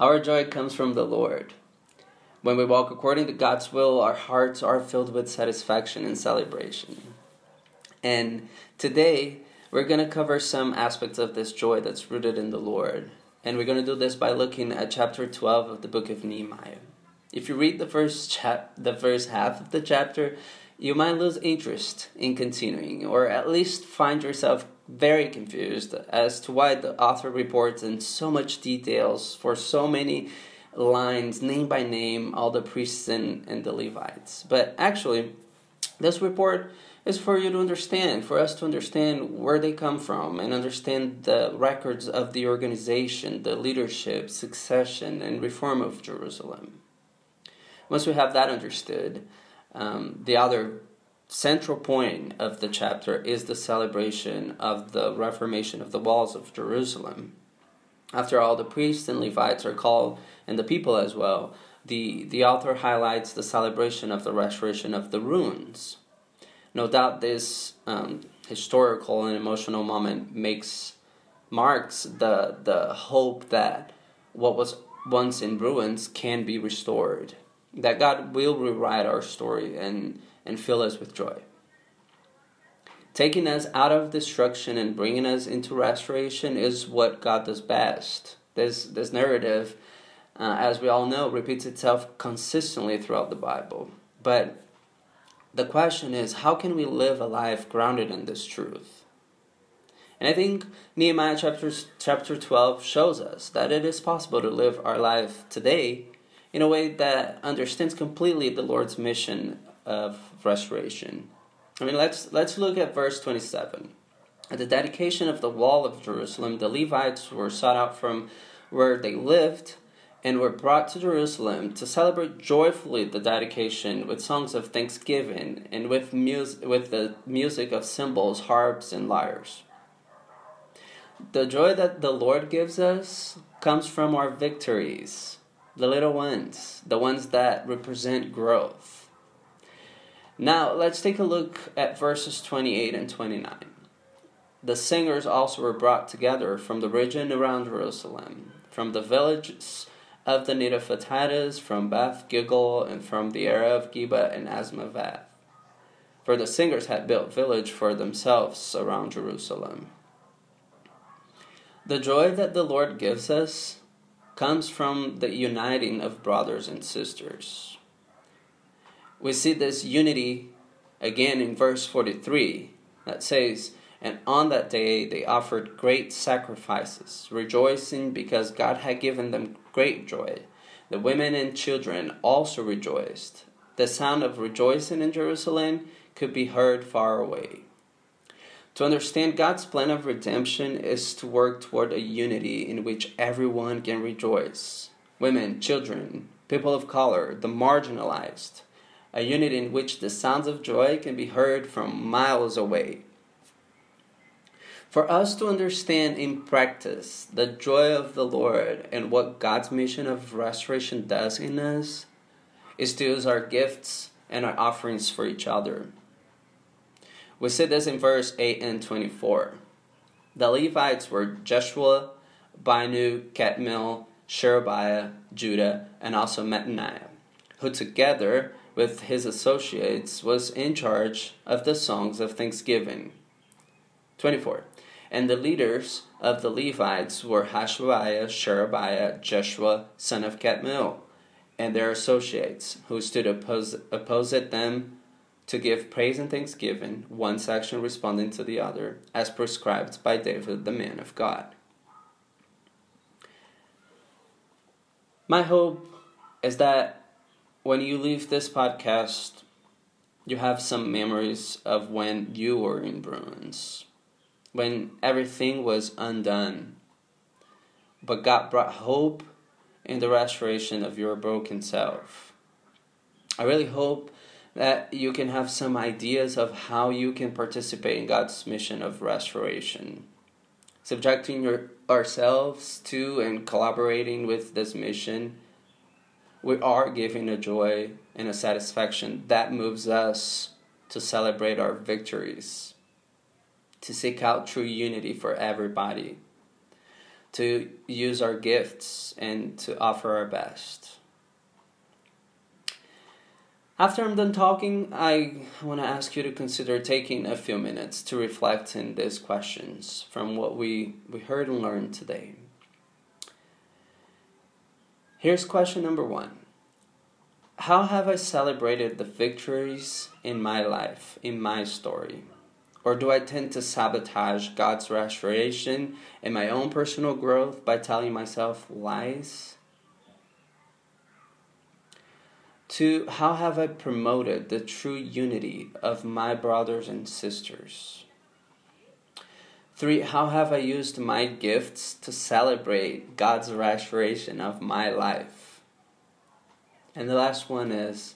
Our joy comes from the Lord. When we walk according to God's will, our hearts are filled with satisfaction and celebration. And today, we're going to cover some aspects of this joy that's rooted in the Lord. And we're going to do this by looking at chapter 12 of the book of Nehemiah. If you read the first chap- the first half of the chapter, you might lose interest in continuing or at least find yourself very confused as to why the author reports in so much details for so many lines, name by name, all the priests and, and the Levites. But actually, this report is for you to understand, for us to understand where they come from and understand the records of the organization, the leadership, succession, and reform of Jerusalem. Once we have that understood, um, the other central point of the chapter is the celebration of the reformation of the walls of Jerusalem. After all, the priests and Levites are called, and the people as well. The, the author highlights the celebration of the restoration of the ruins. No doubt this um, historical and emotional moment makes marks the, the hope that what was once in ruins can be restored. That God will rewrite our story and and fill us with joy. Taking us out of destruction and bringing us into restoration is what God does best. This, this narrative, uh, as we all know, repeats itself consistently throughout the Bible. But the question is how can we live a life grounded in this truth? And I think Nehemiah chapter, chapter 12 shows us that it is possible to live our life today in a way that understands completely the Lord's mission of restoration. I mean, let's let's look at verse 27. At the dedication of the wall of Jerusalem, the Levites were sought out from where they lived and were brought to Jerusalem to celebrate joyfully the dedication with songs of thanksgiving and with mus- with the music of cymbals, harps, and lyres. The joy that the Lord gives us comes from our victories, the little ones, the ones that represent growth now, let's take a look at verses 28 and 29. The singers also were brought together from the region around Jerusalem, from the villages of the Netophathites, from Beth Gilgal, and from the area of Geba and Azmaveth. For the singers had built village for themselves around Jerusalem. The joy that the Lord gives us comes from the uniting of brothers and sisters we see this unity again in verse 43 that says, And on that day they offered great sacrifices, rejoicing because God had given them great joy. The women and children also rejoiced. The sound of rejoicing in Jerusalem could be heard far away. To understand God's plan of redemption is to work toward a unity in which everyone can rejoice women, children, people of color, the marginalized a unit in which the sounds of joy can be heard from miles away. For us to understand in practice the joy of the Lord and what God's mission of restoration does in us is to use our gifts and our offerings for each other. We see this in verse 8 and 24. The Levites were Jeshua, Binnui, Kadmiel, Sherebiah, Judah, and also Mattaniah, who together with his associates, was in charge of the songs of thanksgiving. 24. And the leaders of the Levites were Hashabiah, Sherebiah, Jeshua, son of Kadmiel, and their associates, who stood oppos- opposite them to give praise and thanksgiving, one section responding to the other, as prescribed by David, the man of God. My hope is that when you leave this podcast, you have some memories of when you were in Bruins, when everything was undone. But God brought hope in the restoration of your broken self. I really hope that you can have some ideas of how you can participate in God's mission of restoration. Subjecting your, ourselves to and collaborating with this mission we are giving a joy and a satisfaction that moves us to celebrate our victories, to seek out true unity for everybody, to use our gifts and to offer our best. After I'm done talking, I want to ask you to consider taking a few minutes to reflect in these questions from what we, we heard and learned today. Here's question number one How have I celebrated the victories in my life, in my story? Or do I tend to sabotage God's restoration and my own personal growth by telling myself lies? Two, how have I promoted the true unity of my brothers and sisters? Three, how have I used my gifts to celebrate God's restoration of my life? And the last one is,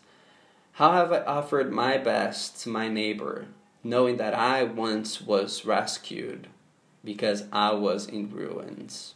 how have I offered my best to my neighbor knowing that I once was rescued because I was in ruins.